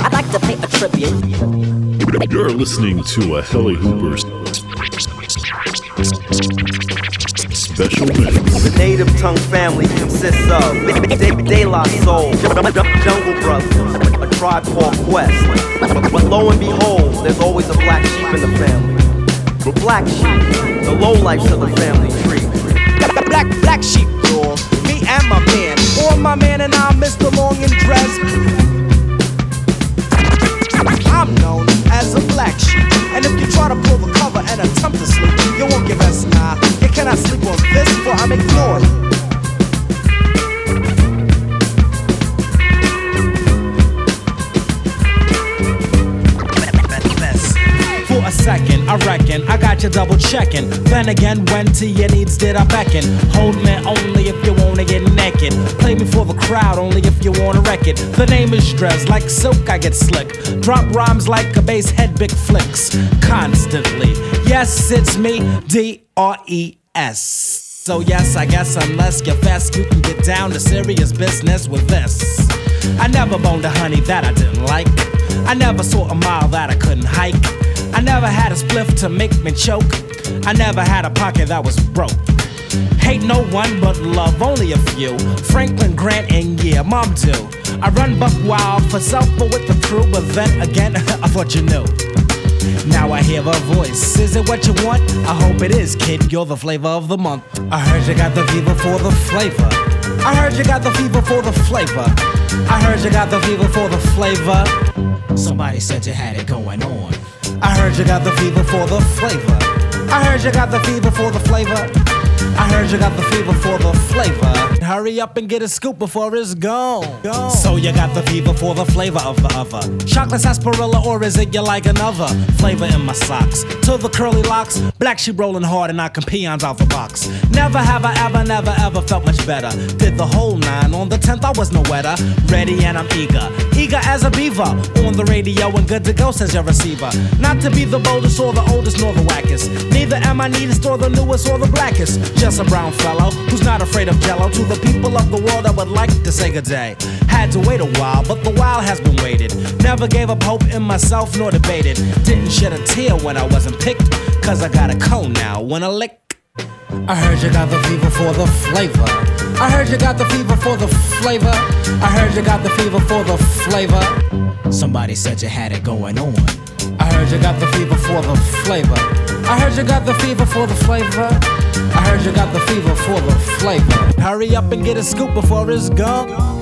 I'd like to pay a tribute. You're listening to a Helly Hooper special mix. The native tongue family consists of De, De La Soul, Jungle Brothers, a tribe called Quest. But lo and behold, there's always a black sheep in the family. The black sheep, the low lifes of the family tree. Black, black sheep, dog. Me and my man, or my man and I, Mr. Long and Dres. I'm known as a black sheep. And if you try to pull the cover and attempt to sleep, you won't give us nah. You cannot sleep on this, for I'm ignored. Second, I reckon I got you double checking. Then again, when to your needs did I beckon? Hold me only if you wanna get naked. Play me for the crowd only if you wanna wreck it. The name is Dres, like silk I get slick. Drop rhymes like a bass head, big flicks. Constantly, yes, it's me, D R E S. So yes, I guess unless you're fast, you can get down to serious business with this. I never boned a honey that I didn't like. I never saw a mile that I couldn't hike. I never had a spliff to make me choke. I never had a pocket that was broke. Hate no one but love only a few. Franklin Grant and yeah, mom too. I run buck wild for self but with the crew, but then again, I thought you knew. Now I hear a voice. Is it what you want? I hope it is, kid. You're the flavor of the month. I heard you got the fever for the flavor. I heard you got the fever for the flavor. I heard you got the fever for the flavor. Somebody said you had it going on. I heard you got the fever for the flavor. I heard you got the fever for the flavor. I heard you got the fever for the flavor. Hurry up and get a scoop before it's gone. gone. So you got the fever for the flavor of the other. Chocolate sarsaparilla, or is it you like another? Flavor in my socks. To the curly locks, black sheep rolling hard and knocking peons out the box. Never have I ever, never ever felt much better. Did the whole nine. On the tenth, I was no wetter. Ready and I'm eager. Eager as a beaver. On the radio and good to go, says your receiver. Not to be the boldest or the oldest nor the wackest. Neither am I neatest or the newest or the blackest. Just a brown fellow who's not afraid of jello. To the people of the world, I would like to say good day. Had to wait a while, but the while has been waited. Never gave up hope in myself nor debated. Didn't shed a tear when I wasn't picked, cause I got a cone now when I lick. I heard you got the fever for the flavor. I heard you got the fever for the flavor. I heard you got the fever for the flavor. Somebody said you had it going on. I heard you got the fever for the flavor. I heard you got the fever for the flavor. I heard you got the fever for the flavor. Hurry up and get a scoop before it's gone.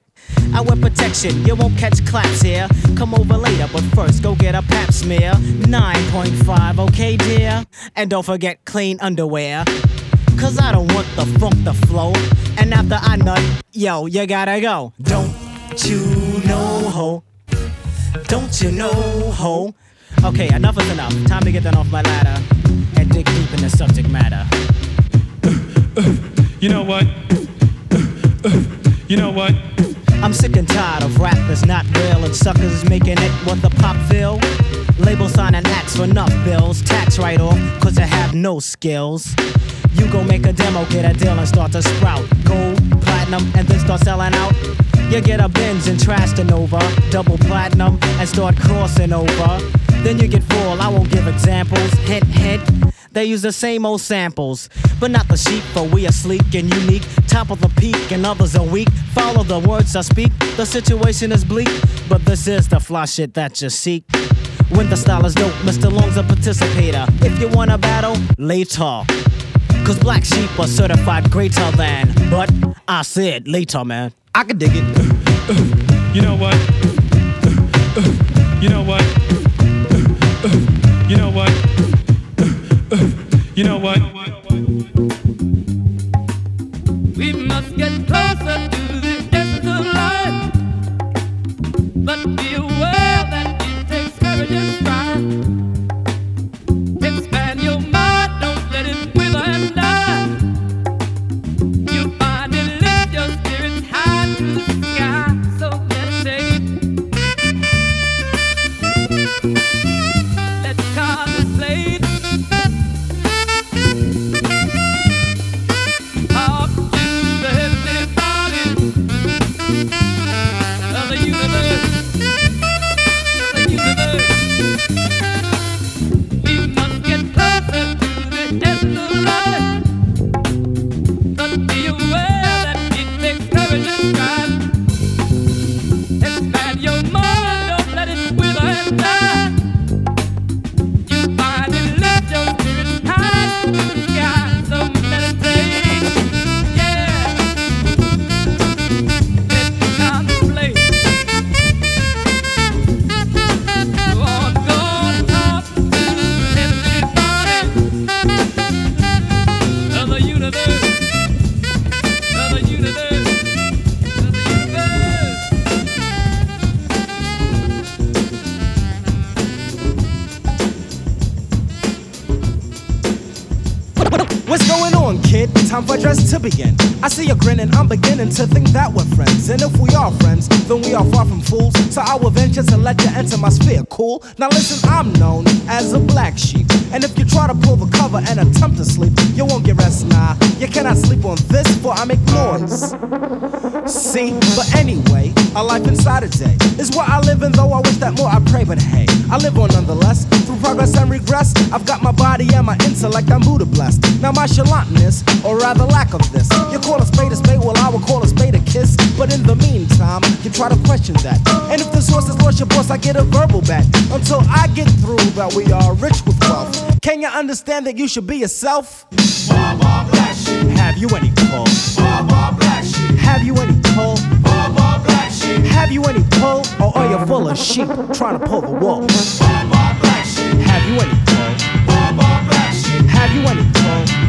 I wear protection, you won't catch claps here. Come over later, but first go get a pap smear. 9.5, okay, dear? And don't forget clean underwear. Cause I don't want the funk to flow. And after I nut, yo, you gotta go. Don't you know, ho? Don't you know, ho? Okay, enough is enough. Time to get down off my ladder and dig deep in the subject matter. You know what? You know what? I'm sick and tired of rappers not real and suckers making it what the pop feel. Label signing acts for enough bills, tax write off, cause I have no skills. You go make a demo, get a deal and start to sprout. Gold, platinum, and then start selling out. You get a Benz and trash the Nova, double platinum, and start crossing over. Then you get full, I won't give examples. Hint, hint. They use the same old samples, but not the sheep, for we are sleek and unique. Top of the peak, and others are weak. Follow the words I speak, the situation is bleak, but this is the fly shit that you seek. When the style is dope, Mr. Long's a participator. If you wanna battle, later. Cause black sheep are certified greater than. But I said later, man. I can dig it. You know what? You know what? You know what? Are far from fools. So I will venture to let you enter my sphere, cool? Now listen, I'm known as a black sheep. And if you try to pull the cover and attempt to sleep, you won't get rest, nah. You cannot sleep on this, for I make noise. See, but anyway, a life inside a day is what I live in, though I wish that more I pray, but hey, I live on nonetheless. Through progress and regress, I've got my body and my intellect, I'm Buddha blessed. Now my chalantness, or rather lack of this, you call a spade a spade, well I will call a spade a kiss. But in the meantime, you try to question that. And if the source is lost your boss, I get a verbal back. Until I get through that we are rich with wealth. Can you understand that you should be yourself? Have you any pull? Have you any pull? Have you any pull? Or are you full of sheep trying to pull the wool? Have you any pull? Have you any pull?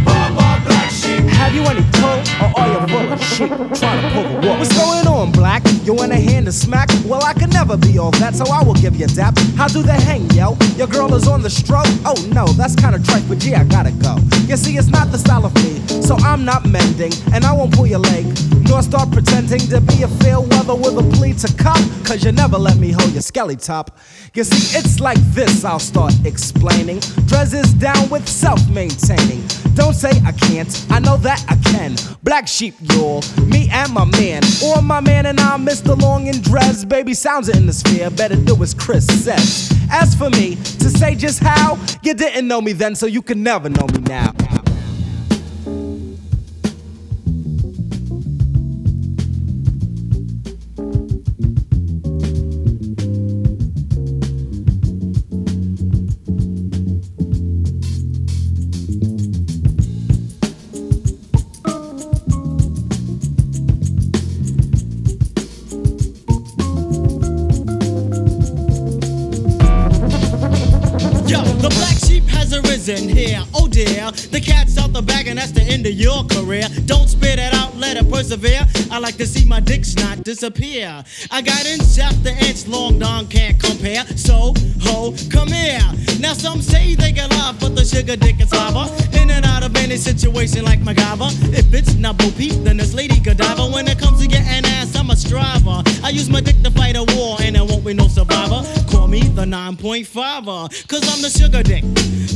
Have you any pull? Or are you full of sheep trying to pull the wool? What's going on, black? You want a hand to smack? Well, I can never be all that, so I will give you dap. How do they hang, yo? Your girl is on the stroke? Oh no, that's kinda trite, but yeah, I gotta go. You see, it's not the style of me, so I'm not mending, and I won't pull your leg, nor start pretending to be a fair weather with a plea to cop, cause you never let me hold your skelly top. You see, it's like this, I'll start explaining. Dres is down with self maintaining. Don't say I can't, I know that I can. Black sheep, y'all, me and my man, or my man and I, Mr. Long and Dres. Baby, sounds in the sphere, better do as Chris says. As for me, to say just how, you didn't know me then, so you can never know me now. End of your career. Don't spit it out, let it persevere. I like to see my dick not disappear. I got inch after inch, long Don can't compare. So, ho, come here. Now some say they get love, but the sugar dick is lava. In and out of any situation like MacGyver. If it's not Bo Peep, then it's Lady Godiva. When it comes to getting ass, I'm a striver. I use my dick to fight a the 9.5er, uh, cause I'm the sugar dick.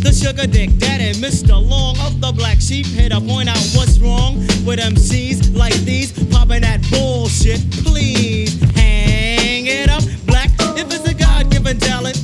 The sugar dick daddy, Mr. Long of the Black Sheep. Here to point out what's wrong with MCs like these, popping that bullshit. Please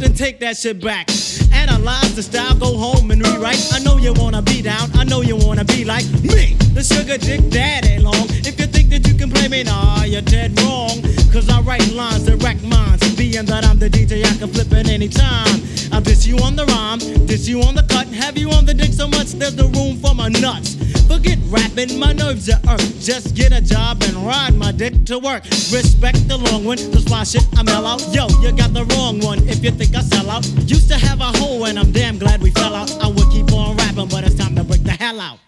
then take that shit back. Analyze the style, go home and rewrite. I know you wanna be down, I know you wanna be like me, the sugar dick daddy long. If you think that you can play me, nah, you're dead wrong. Cause I write lines that wreck minds. Being that I'm the DJ, I can flip it anytime. I'll diss you on the rhyme, diss you on the cut, have you on the dick so much there's no room for my nuts. Forget rapping, my nerves are irked. Just get a job and ride my dick to work. Respect the long one, cause fly shit, I mell out. Yo, you got the wrong one if you think I sell out. Used to have a hole and I'm damn glad we fell out. I would keep on rapping, but it's time to break the hell out.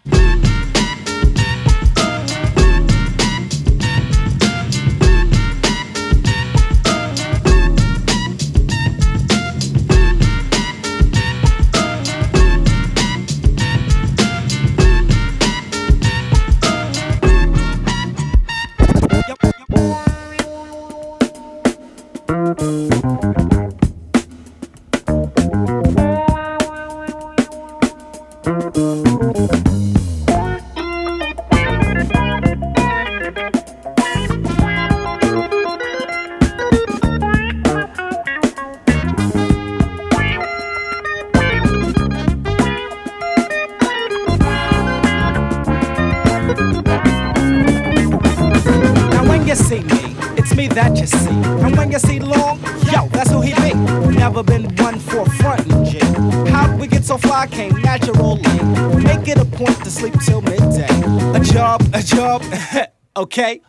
Okay.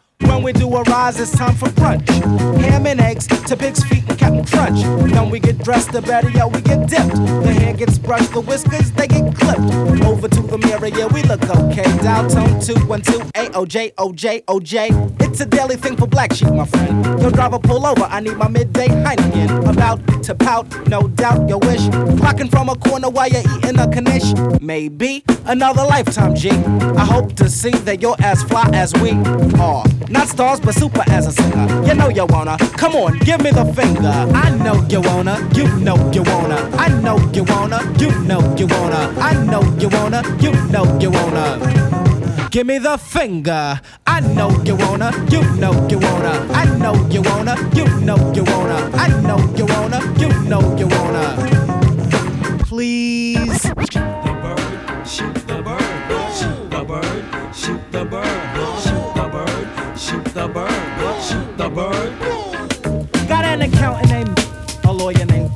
Crunch. Then we get dressed, the better, yo, we get dipped. The hair gets brushed, the whiskers, they get clipped. Over to the mirror, yeah, we look okay. Dial tone 212 AOJ, OJ, OJ. It's a daily thing for black sheep, my friend. Yo, driver, pull over, I need my midday Heineken. About to pout, no doubt, your wish. Rocking from a corner while you're eating a knish. Maybe another lifetime, G. I hope to see that you're as fly as we are. Not stars, but super as a singer. You know you wanna. Come on, give me the finger. I know you wanna. You know you wanna. I know you wanna. You know you wanna. I know you wanna. You know you wanna. Give me the finger. I know you wanna. You know you wanna. I know you wanna. You know you wanna. I know you wanna. You know you wanna. Please. Shoot the bird, shoot the bird, shoot the bird, shoot the bird, shoot the bird, shoot the bird. An accountant named, a lawyer named,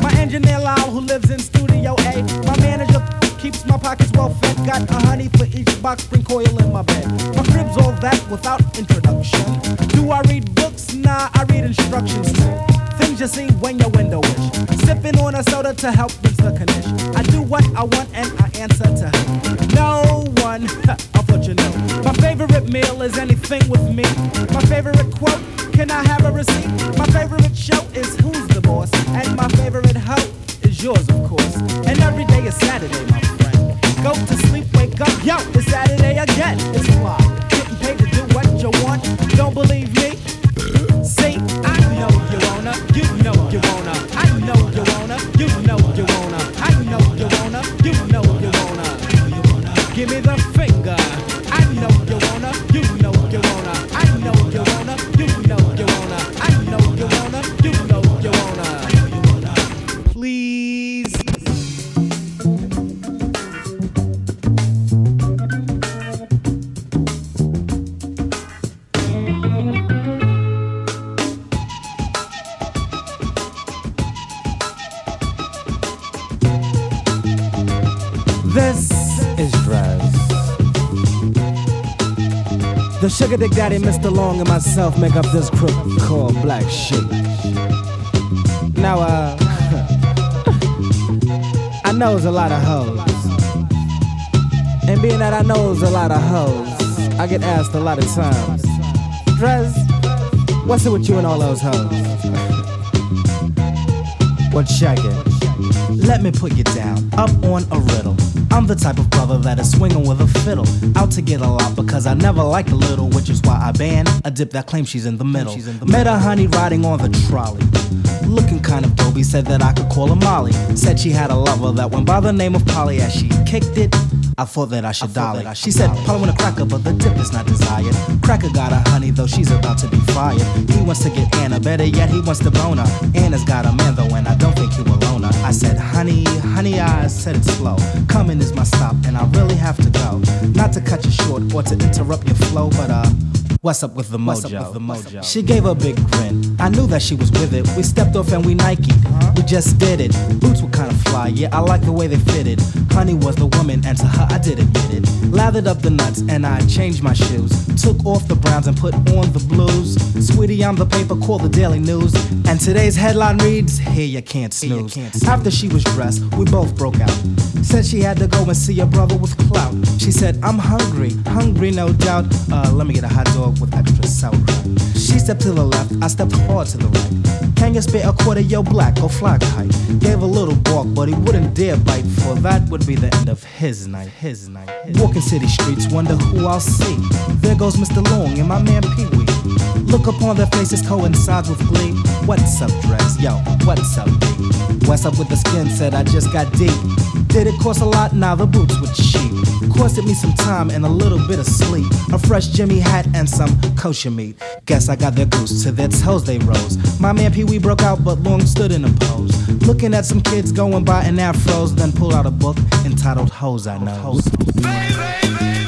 my engineer Lyle who lives in Studio A. My manager keeps my pockets well fed. Got a honey for each box, spring coil in my bed. My crib's all that without introduction. Do I read books? Nah, I read instructions too. Things you see when your window wish. Sipping on a soda to help rinse the condition. I do what I want and I answer to. No one, I thought you knew. My favorite meal is anything with me. My favorite quote, can I have a receipt? My favorite show is Who's the Boss? And my favorite hoe is yours, of course. And every day is Saturday, my friend. Go to sleep, wake up, yo, it's Saturday again. It's fly. Sugar dick daddy, Mr. Long, and myself make up this crew called Black Sheep. Now, uh, I knows a lot of hoes. And being that I know knows a lot of hoes, I get asked a lot of times, Dres, what's it with you and all those hoes? well, check it. Let me put you down, up on a riddle. I'm the type of brother that is swinging with a fiddle. Out to get a lot because I never liked a little, which is why I ban a dip that claims she's in the middle. she's in Met a honey riding on the trolley. Looking kind of dopey, said that I could call her Molly. Said she had a lover that went by the name of Polly as she kicked it. I thought that I should dolly. She said, Polly want a cracker, but the dip is not desired. Cracker got a honey, though she's about to be fired. He wants to get Anna, better yet, he wants to bone her. Anna's got a man, though, and I don't think he will own her. I said, honey, honey, I said it slow. Coming is my stop, and I really have to go. Not to cut you short or to interrupt your flow, but uh, What's up with the mojo? the mojo? She gave a big grin. I knew that she was with it. We stepped off and we Nike. We just did it. Boots were kinda fly, yeah, I like the way they fitted. Honey was the woman, and to her I did admit it. Lathered up the nuts and I changed my shoes. Took off the browns and put on the blues. Sweetie, I'm the paper, call the Daily News. And today's headline reads, Here you can't snooze. After she was dressed, we both broke out. Said she had to go and see a brother with clout. She said, I'm hungry, hungry no doubt. Uh, let me get a hot dog with extra sauerkraut. She stepped to the left, I stepped hard to the right. Can you spare a quarter, yo black, go fly kite? Gave a little bark, but he wouldn't dare bite, for that would be the end of his night, his night. Walking city streets, wonder who I'll see. There goes Mr. Long and my man Pee Wee. Look upon their faces coincides with glee. What's up, Dres? Yo, what's up, B? What's up with the skin? Said I just got deep. Did it cost a lot? Now the boots were cheap. Costed me some time and a little bit of sleep. A fresh Jimmy hat and some kosher meat. Guess I got their goose to their toes they rose. My man Pee Wee broke out, but Long stood in a pose. Looking at some kids going by in afros, then pulled out a book entitled Hoes I Know. One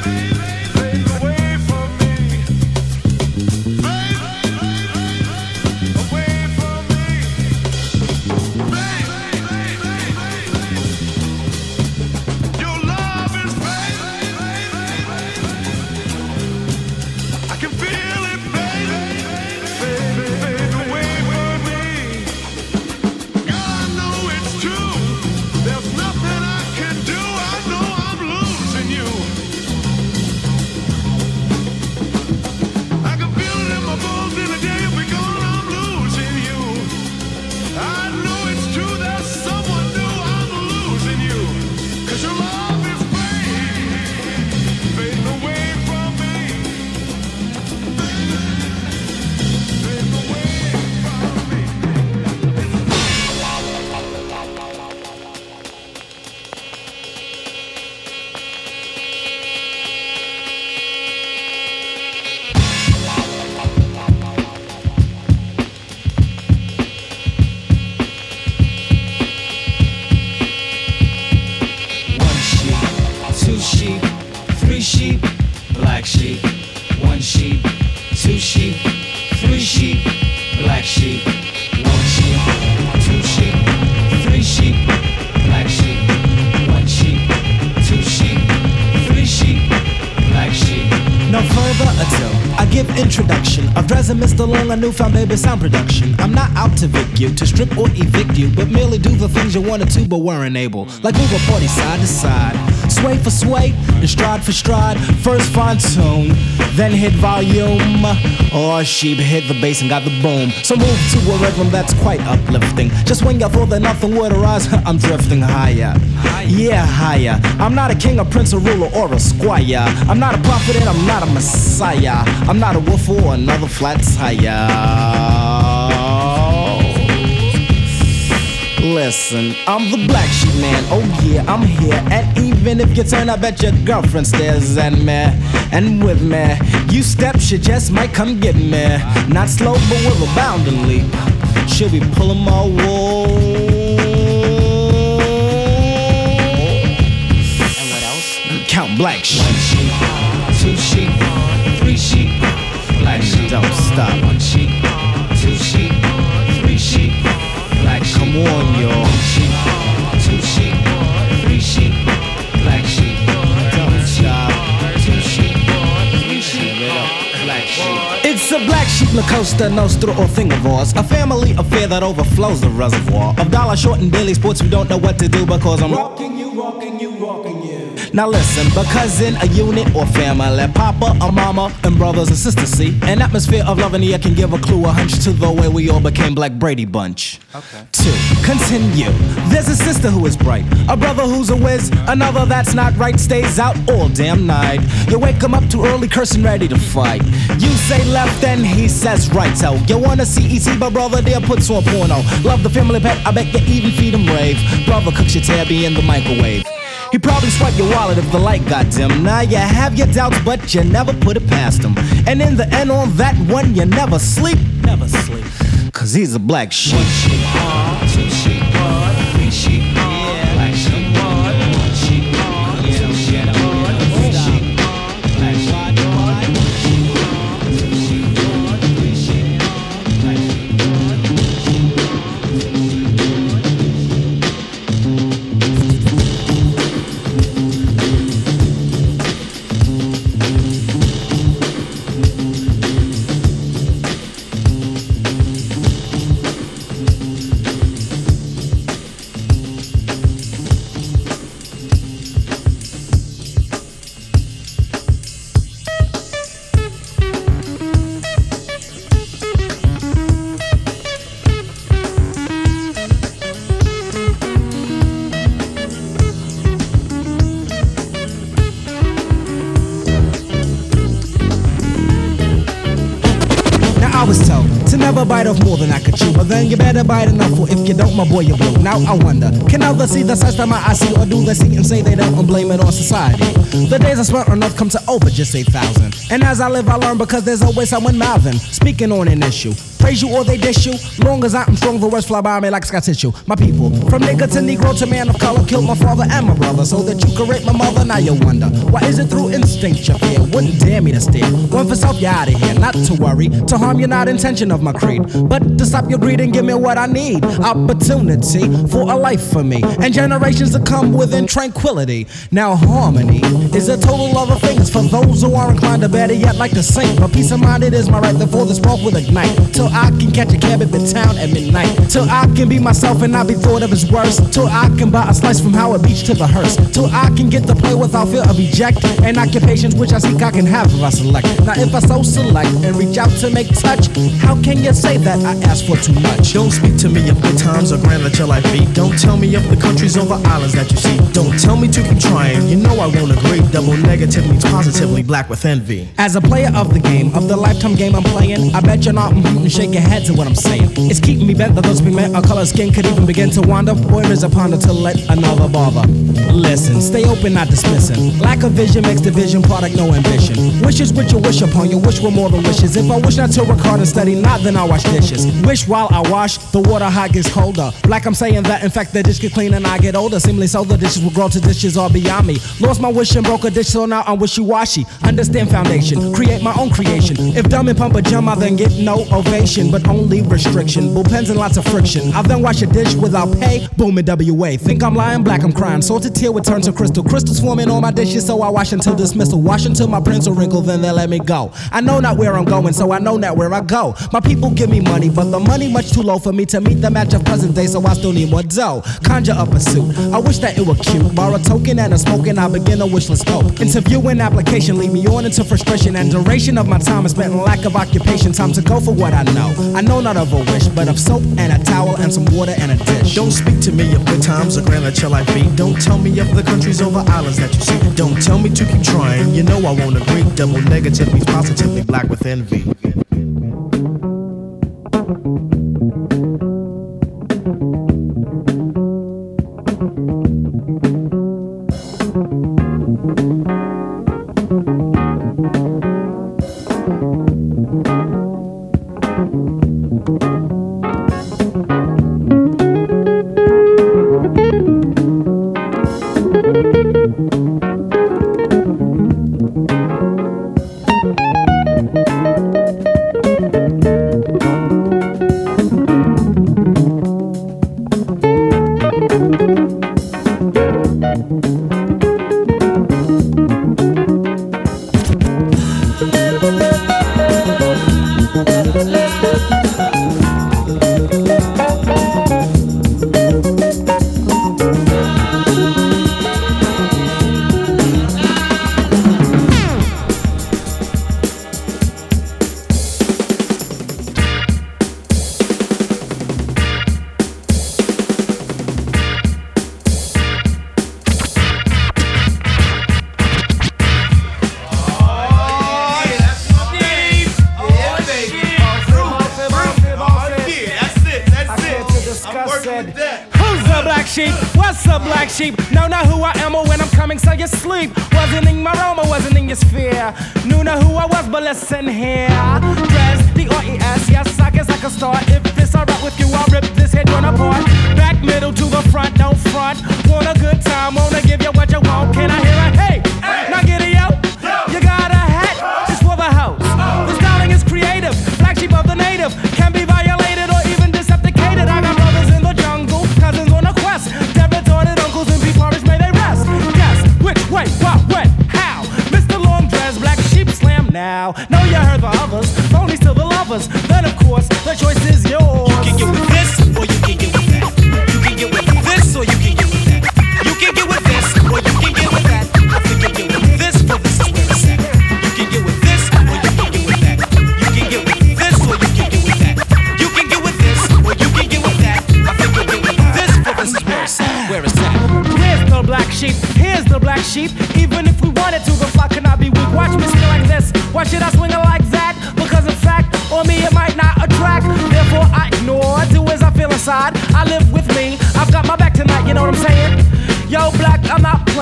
newfound baby sound production. I'm not out to vic you, to strip or evict you, but merely do the things you wanted to but weren't able. Like move a party side to side, sway for sway, and stride for stride. First fine tune, then hit volume. Oh, or sheep hit the bass and got the boom. So move to a rhythm that's quite uplifting. Just when you thought that nothing would arise, I'm drifting higher. Yeah, higher. I'm not a king, a prince, a ruler, or a squire. I'm not a prophet and I'm not a messiah. I'm not a wolf or another flat tire. Listen, I'm the black sheep man. Oh yeah, I'm here. And even if you turn, I bet your girlfriend stares at me. And with me, you step, she just might come get me. Not slow, but with a bounding leap. She'll be pulling my wool. And what else? Count black sheep. One sheep, two sheep, three sheep, black sheep. Don't stop. One sheep, two sheep, Come on, y'all. Sheep, two sheep, three sheep, black sheep. Don't stop. Two sheep, three sheep, black sheep. It's a black sheep La Cosa Nostra or Thingivores. A family affair that overflows the reservoir. Of dollar short and daily sports, we don't know what to do because I'm rocking you, rocking you, rocking you. Now listen, because in a unit or family, papa, a mama, and brothers and sisters, see, an atmosphere of love and the can give a clue, a hunch to the way we all became Black Brady Bunch. Okay. Two, continue. There's a sister who is bright, a brother who's a whiz, another that's not right, stays out all damn night. You wake him up too early, cursing, ready to fight. You say left, and he says right. So you wanna see ET, but brother, there puts on porno. Love the family pet, I bet you even feed him rave. Brother cooks your tabby in the microwave. He probably swipe your wallet if the light got dim. Now you have your doubts, but you never put it past him. And in the end, on that one, you never sleep. Never sleep. Cause he's a black sheep. You better bite enough, or if you don't, my boy, you blue. Now I wonder, can others see the size that my eyes see, or do they see and say they don't and blame it on society? The days I spent on earth come to over just 8,000. And as I live, I learn because there's always someone mouthing, speaking on an issue. Praise you or they dish you. Long as I'm strong, the words fly by me like sky tissue. My people, from nigga to negro to man of color, killed my father and my brother so that you could rape my mother. Now you wonder, why is it through instinct you fear? Wouldn't dare me to stare. One for self, you out of here. Not to worry, to harm you, not intention of my creed. But to stop your greed and give me what I need. Opportunity for a life for me. And generations to come within tranquility. Now harmony is a total of things for those who are inclined to better yet like to sing. But peace of mind, it is my right, the spark will ignite. Till I can catch a cab at town at midnight. Till I can be myself and not be thought of as worse. Till I can buy a slice from Howard Beach to the hearse. Till I can get to play without fear of eject. And occupations which I seek I can have if I select. Now if I so select and reach out to make touch, how can you say that I ask for too much? Don't speak to me of good times or grand that your life be. Don't tell me of the countries or the islands that you see. Don't tell me to keep trying. You know I won't agree. Double negative means positively black with envy. As a player of the game, of the lifetime game I'm playing, I bet you're not mm shake your head to what I'm saying. It's keeping me bent that those pigment or color skin could even begin to wander. There's a ponder to let another bother. Listen, stay open, not dismissing. Lack of vision makes division, product no ambition. Wishes what you wish upon, you wish were more than wishes. If I wish not to record and study, not then I wash dishes. Wish while I wash, the water hot gets colder. Like I'm saying that, in fact, the dish get clean and I get older. Seemingly so the dishes will grow to dishes all beyond me. Lost my wish and broke a dish, so now I'm wishy-washy. Understand foundation, create my own creation. If dumb and pump a jump, I then get no ovation, but only restriction. Bullpens and lots of friction. I then wash a dish without pay, boom in WA. Think I'm lying, black, I'm crying. Salted tear would turn to crystal. Crystals forming on my dishes, so I wash until dismissal. Wash until my prints are wrinkled, then they let me go. I know not where I'm going, so I know not where I go. My people give me money, but the money much too low for me to meet the match of present day, so I still need more dough. Conjure up a suit. I wish that it were cute. Borrow a token and a smoking, I begin a wishless hope. Interview and application lead me on into frustration and duration of my time is spent in lack of occupation. Time to go for what I know. I know not of a wish, but of soap and a towel and some water and a dish. Don't speak to me of good times or grand that your life be. Don't tell me of the countries over islands that you see. Don't tell me to keep trying. You know I won't agree. Double negative means positively black with envy.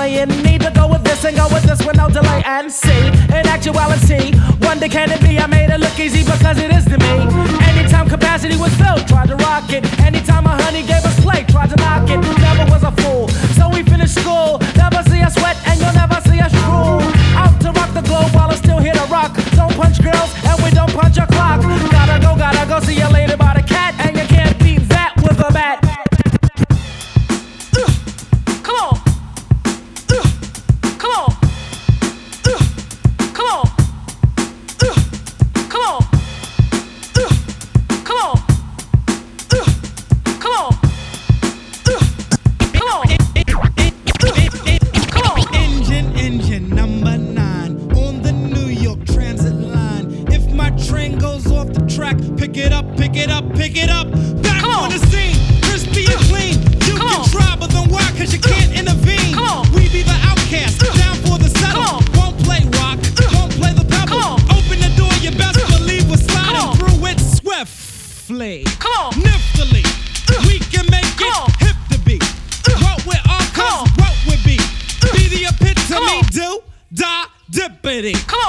Playing. Need to go with this and go with this with no delay and see. In actuality, wonder can it be? I made it look easy because it is to me. Anytime capacity was filled, tried to rock it. Anytime a honey gave us play, tried to knock it. Never was a track, pick it up, pick it up, pick it up. Back Come on. on. the scene, crispy and uh, clean. You Come can on. try, but then why? Cause you uh, can't intervene. Come on. We be the outcast, uh, down for the settle. Come on. Won't play rock, won't play the pebble. Come on. Open the door, you best believe we're sliding through it swiftly. Come on. Niftily, we can make it hip to be. What Come cuz, what with be. Be the epitome, do, die, dippity. Come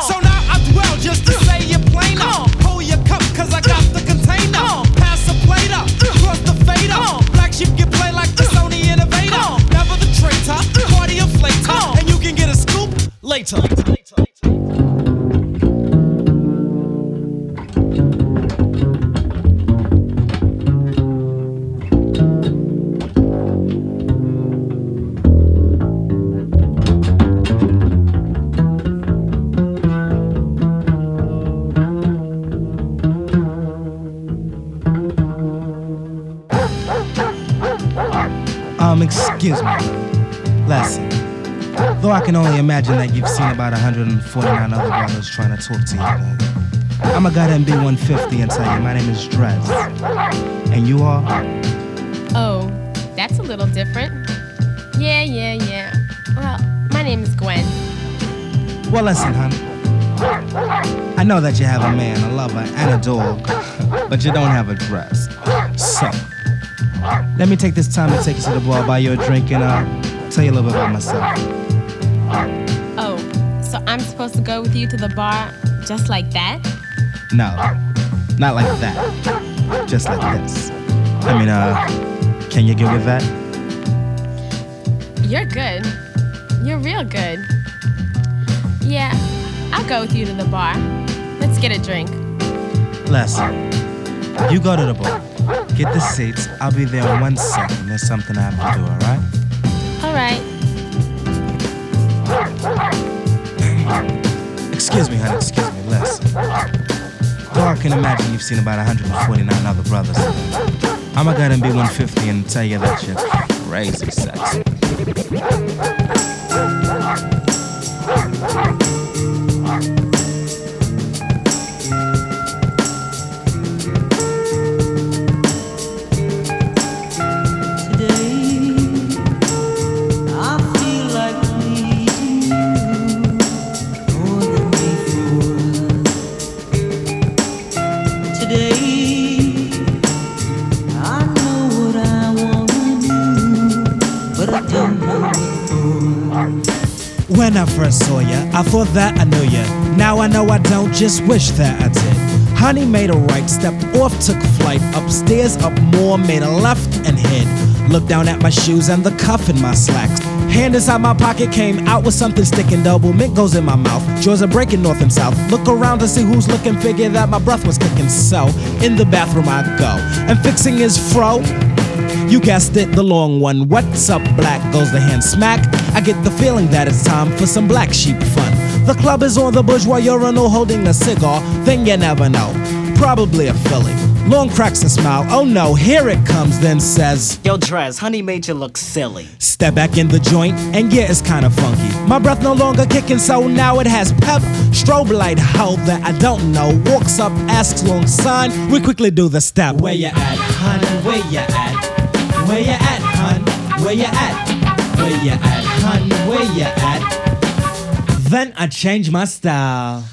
149 other brothers trying to talk to you. I'm a guy and be 150 and tell you my name is Dres. And you are? Oh, that's a little different. Yeah, yeah, yeah. Well, my name is Gwen. Well, listen, hon. I know that you have a man, a lover, and a dog, but you don't have a dress. So, let me take this time to take you to the bar, buy you a drink, and uh, tell you a little bit about myself. I'm supposed to go with you to the bar just like that? No, not like that. Just like this. I mean, uh, can you get with that? You're good. You're real good. Yeah, I'll go with you to the bar. Let's get a drink. Listen, you go to the bar, get the seats. I'll be there in one second. There's something I have to do, alright? All right. Excuse me, honey, excuse me, listen. Though I can imagine you've seen about 149 other brothers. I'ma go ahead and be 150 and tell you that you're crazy sexy. I first saw ya, I thought that I knew ya. Now I know I don't, just wish that I did. Honey made a right, stepped off, took flight. Upstairs, up more, made a left and hid. Looked down at my shoes and the cuff in my slacks. Hand inside my pocket came out with something sticking. Doublemint goes in my mouth. Jaws are breaking north and south. Look around to see who's looking. Figure that my breath was kicking. So in the bathroom I go and fixing his fro. You guessed it, the long one. What's up, black? Goes the hand smack. I get the feeling that it's time for some black sheep fun. The club is on the bourgeois urinal holding a cigar. Then you never know. Probably a filly. Lawnge cracks a smile. Oh no, here it comes, then says, Yo, Dres, honey made you look silly. Step back in the joint, and yeah, it's kinda funky. My breath no longer kicking, so now it has pep. Strobe light, how that I don't know. Walks up, asks long sign. We quickly do the step. Where you at, hun? Where you at? Where you at, hun? Where you at? You at, hun? Where you at? Then I change my style.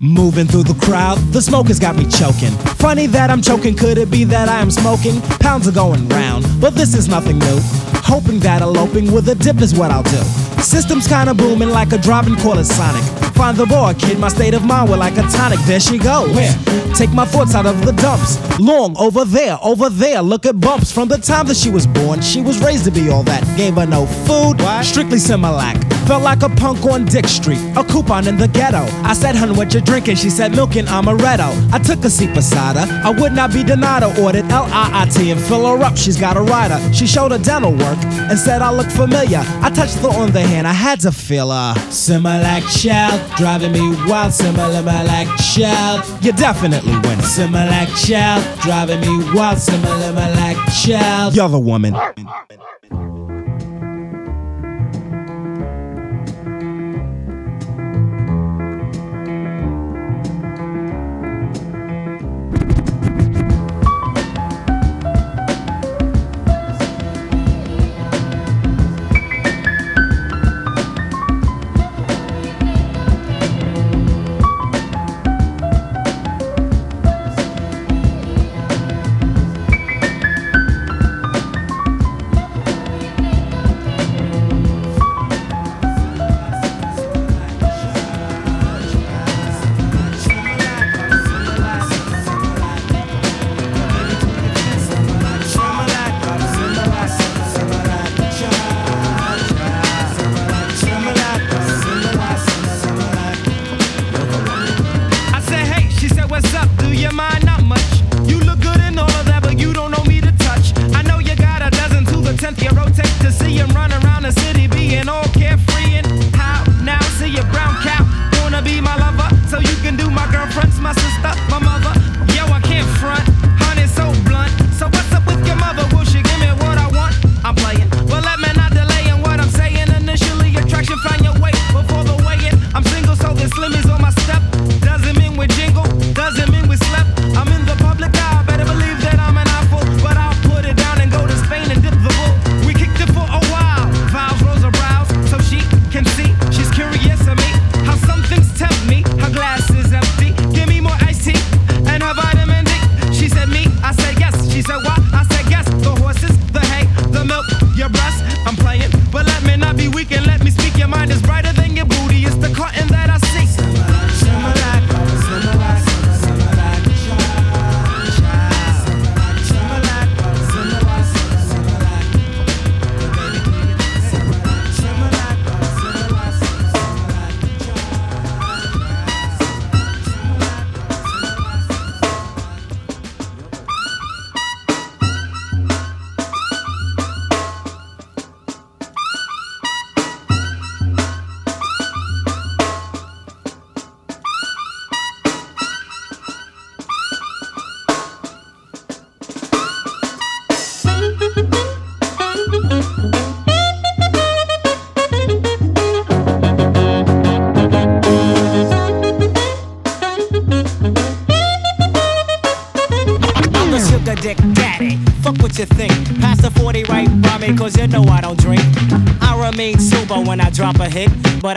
Moving through the crowd, the smoke has got me choking. Funny that I'm choking, could it be that I am smoking? Pounds are going round, but this is nothing new. Hoping that eloping with a dip is what I'll do. System's kinda booming like a driving call it Sonic. Find the bar, kid, my state of mind, we're like a tonic. There she goes. Where? Take my thoughts out of the dumps. Lawnge over there, over there, look at bumps. From the time that she was born, she was raised to be all that. Gave her no food, strictly Similac. Felt like a punk on Dick Street, a coupon in the ghetto. I said, hun, what you drinking? She said, milk and amaretto. I took a seat beside her. I would not be denied her. Ordered L-I-I-T and fill her up. She's got a rider. She showed her dental work and said I look familiar. I touched her on the hand. I had to feel her. Similac child, driving me wild. Similac child, you definitely win. Similac child, driving me wild. Similac child, you're the woman.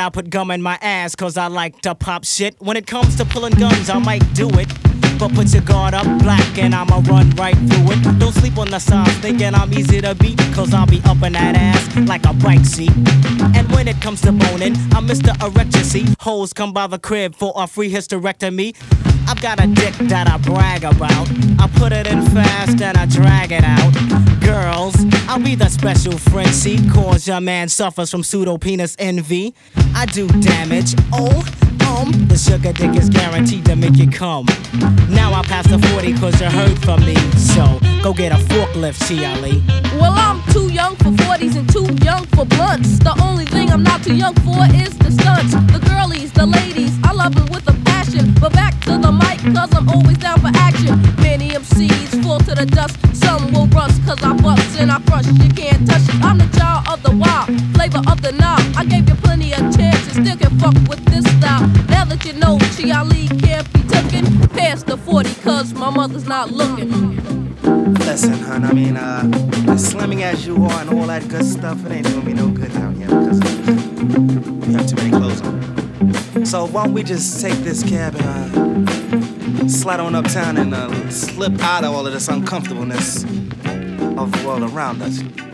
I put gum in my ass cause I like to pop shit. When it comes to pulling guns, I might do it. But put your guard up black and I'ma run right through it. Don't sleep on the signs thinking I'm easy to beat, cause I'll be up in that ass like a bike seat. And when it comes to boning, I'm Mr. Erectancy. Hoes come by the crib for a free hysterectomy. I've got a dick that I brag about. I put it in fast and I drag it out. Girls, I'll be the special Frenchie. Cause your man suffers from pseudo penis envy. I do damage. Oh, um, the sugar dick is guaranteed to make you come. Now I pass the 40 cause you heard from me. So go get a forklift, Chi Ali. Well, I'm too young for 40s and too young for blunts. The only thing I'm not too young for is the stunts. The girlies, the ladies, I love it with a passion. But back to the mic, cause I'm always down for action. Many MCs fall to the dust, some will rust, cause I bust and I crush. You can't touch it. I'm the child of the wild, flavor of the knob. I gave you plenty of chances, still can fuck with this style. Now that you know Chi Ali can't be taken, past the 40, cause my mother's not looking. Listen, hun, I mean, uh, as slimming as you are and all that good stuff, it ain't gonna be no good down here because we have too many clothes on. So why don't we just take this cab and uh, slide on uptown and uh, slip out of all of this uncomfortableness of the world around us?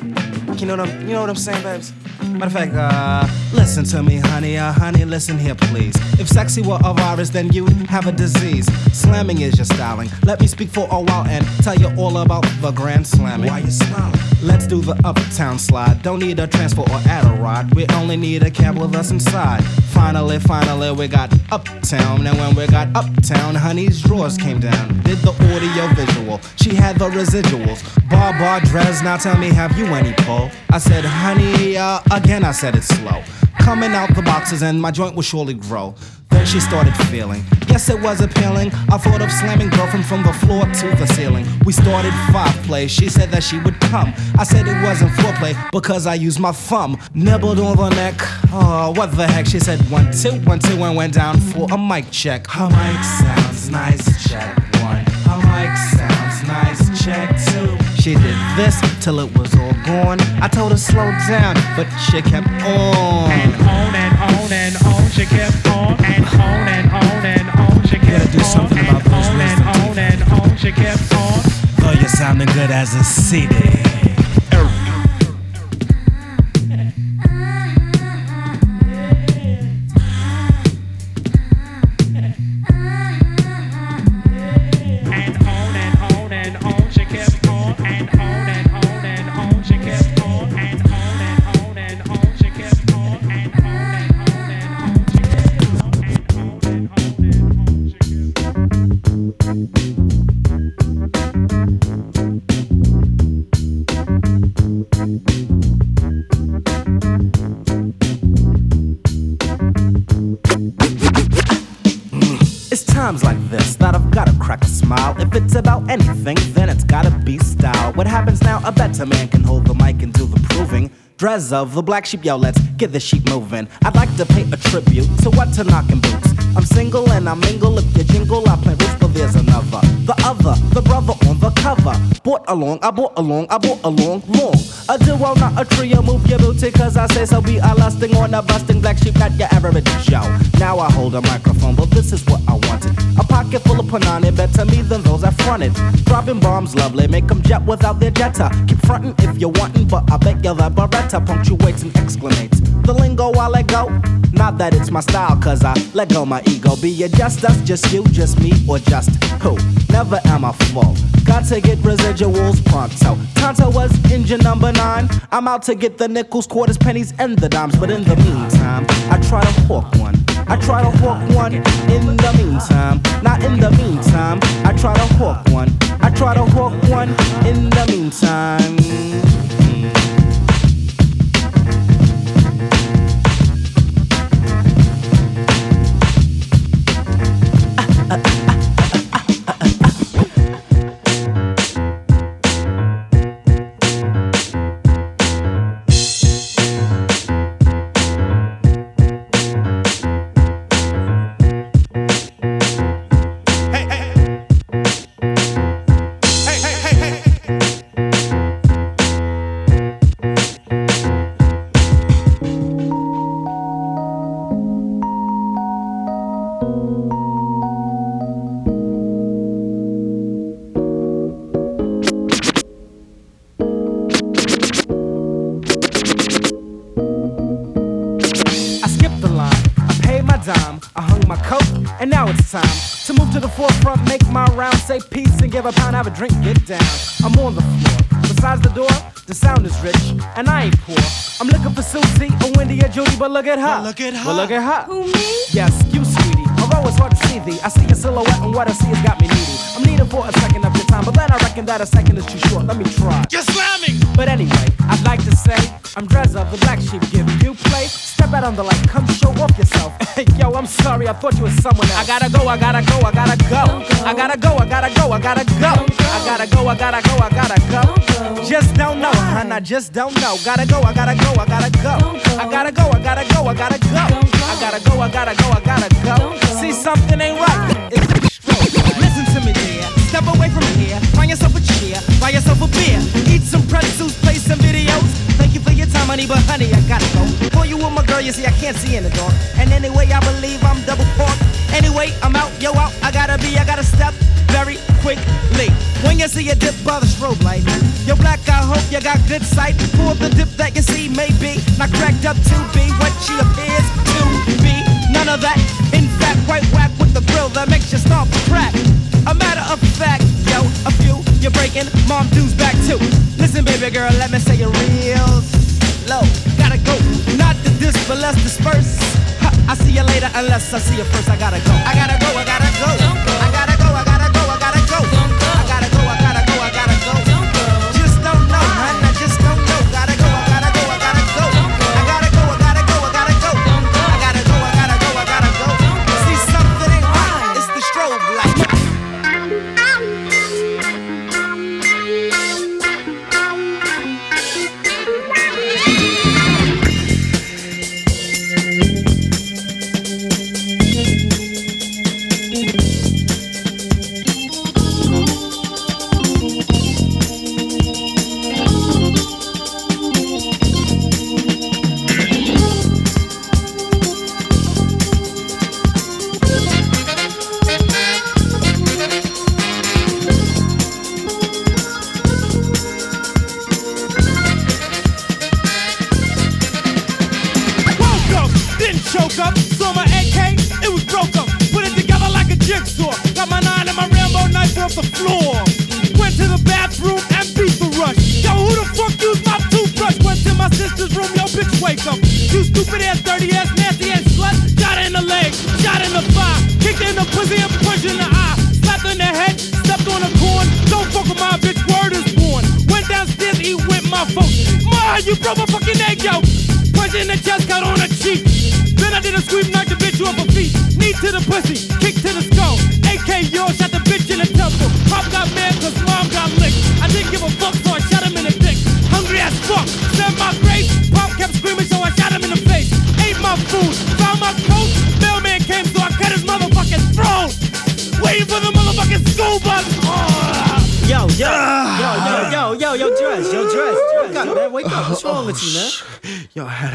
You know what I'm, you know what I'm saying, babes? Matter of fact, uh, listen to me, honey, uh, honey, listen here, please. If sexy were a virus, then you'd have a disease. Slamming is your styling. Let me speak for a while and tell you all about the grand slamming. Why you smiling? Let's do the uptown slide. Don't need a transport or add a ride. We only need a cab with us inside. Finally, finally, we got uptown. And when we got uptown, honey's drawers came down. Did the audio visual. She had the residuals. Bar, bar, Dres. Now tell me, have you any pull? I said, honey, uh, again, I said it slow. Coming out the boxes and my joint will surely grow. Then she started feeling. Yes, it was appealing. I thought of slamming girlfriend from the floor to the ceiling. We started five play. She said that she would come. I said it wasn't foreplay because I used my thumb. Nibbled on the neck. Oh, what the heck? She said one, two, one, two, and went down for a mic check. Her mic sounds nice. Check one. Her mic sounds nice. Check two. She did this till it was all gone. I told her slow down, but she kept on. And on and on and on, she kept on and on and on and on, she kept do something on about and those on and on and on, she kept on. Though you're sounding good as a CD. Happens now? A better man can hold the mic and do the proving. Dres of the black sheep, yo, let's get the sheep moving. I'd like to pay a tribute to what to knocking boots. I'm single and I mingle. If you jingle, I play but there's another. The other, the brother on the cover. Bought along, I bought along, I bought along, long. A duo, not a trio. Move your booty, cause I say so. Be a lusting on a busting black sheep, not your average Joe. Now I hold a microphone, but this is what I wanted. A pocket full of panani, better me than those I fronted. Dropping bombs, lovely, make them jet without their jetta. Keep frontin' if you're wantin', but I bet you that Beretta punctuates and exclamates. The lingo I let go, not that it's my style, cause I let go my ego. Be it just us, just you, just me, or just who? Never am I full. Got to get residuals pronto. Tonto was engine number nine. I'm out to get the nickels, quarters, pennies, and the dimes. But in the meantime, I try to hawk one. I try to hawk one in the meantime. Not in the meantime. I try to hawk one. I try to hawk one in the meantime. Look at her. look at her. Well, look at her. Who, me? Yes, you, sweetie. Although it's hard to see thee, I see your silhouette, and what I see has got me needy. I'm needing for a second of your time, but then I reckon that a second is too short. Let me try. You're slamming. But anyway, I'd like to say, I'm Drezza, the black sheep giving you play. Step on the light, come show off yourself. Yo, I'm sorry, I thought you was someone else. I gotta go, I gotta go, I gotta go. I gotta go, I gotta go, I gotta go. I gotta go, I gotta go, I gotta go. Just don't know, hun, I just don't know. Gotta go, I gotta go, I gotta go. I gotta go, I gotta go, I gotta go. I gotta go, I gotta go, I gotta go. See, something ain't right. It's the stroke. Listen to me, dear. Step away from here. Find yourself a chair. Buy yourself a beer. Eat some pretzels. Play some videos. Thank you for your time, honey, but honey, girl, you see, I can't see in the dark. And anyway, I believe I'm double parked. Anyway, I'm out, yo, out. I gotta be, I gotta step very quickly. When you see a dip by the strobe light, yo, black, I hope you got good sight. For the dip that you see may be not cracked up to be what she appears to be. None of that. In fact, quite whack with the grill that makes you stomp a crack. A matter of fact, yo, a few you're breaking, mom dues back too. Listen, baby girl, let me say it real slow. Gotta go, not the dis, but let's disperse. Ha, I see you later, unless I see you first. I gotta go. I gotta go. I gotta go. I gotta go.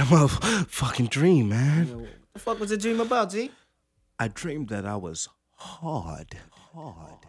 I had dream, man. What the fuck was the dream about, G? I dreamed that I was hard, hard,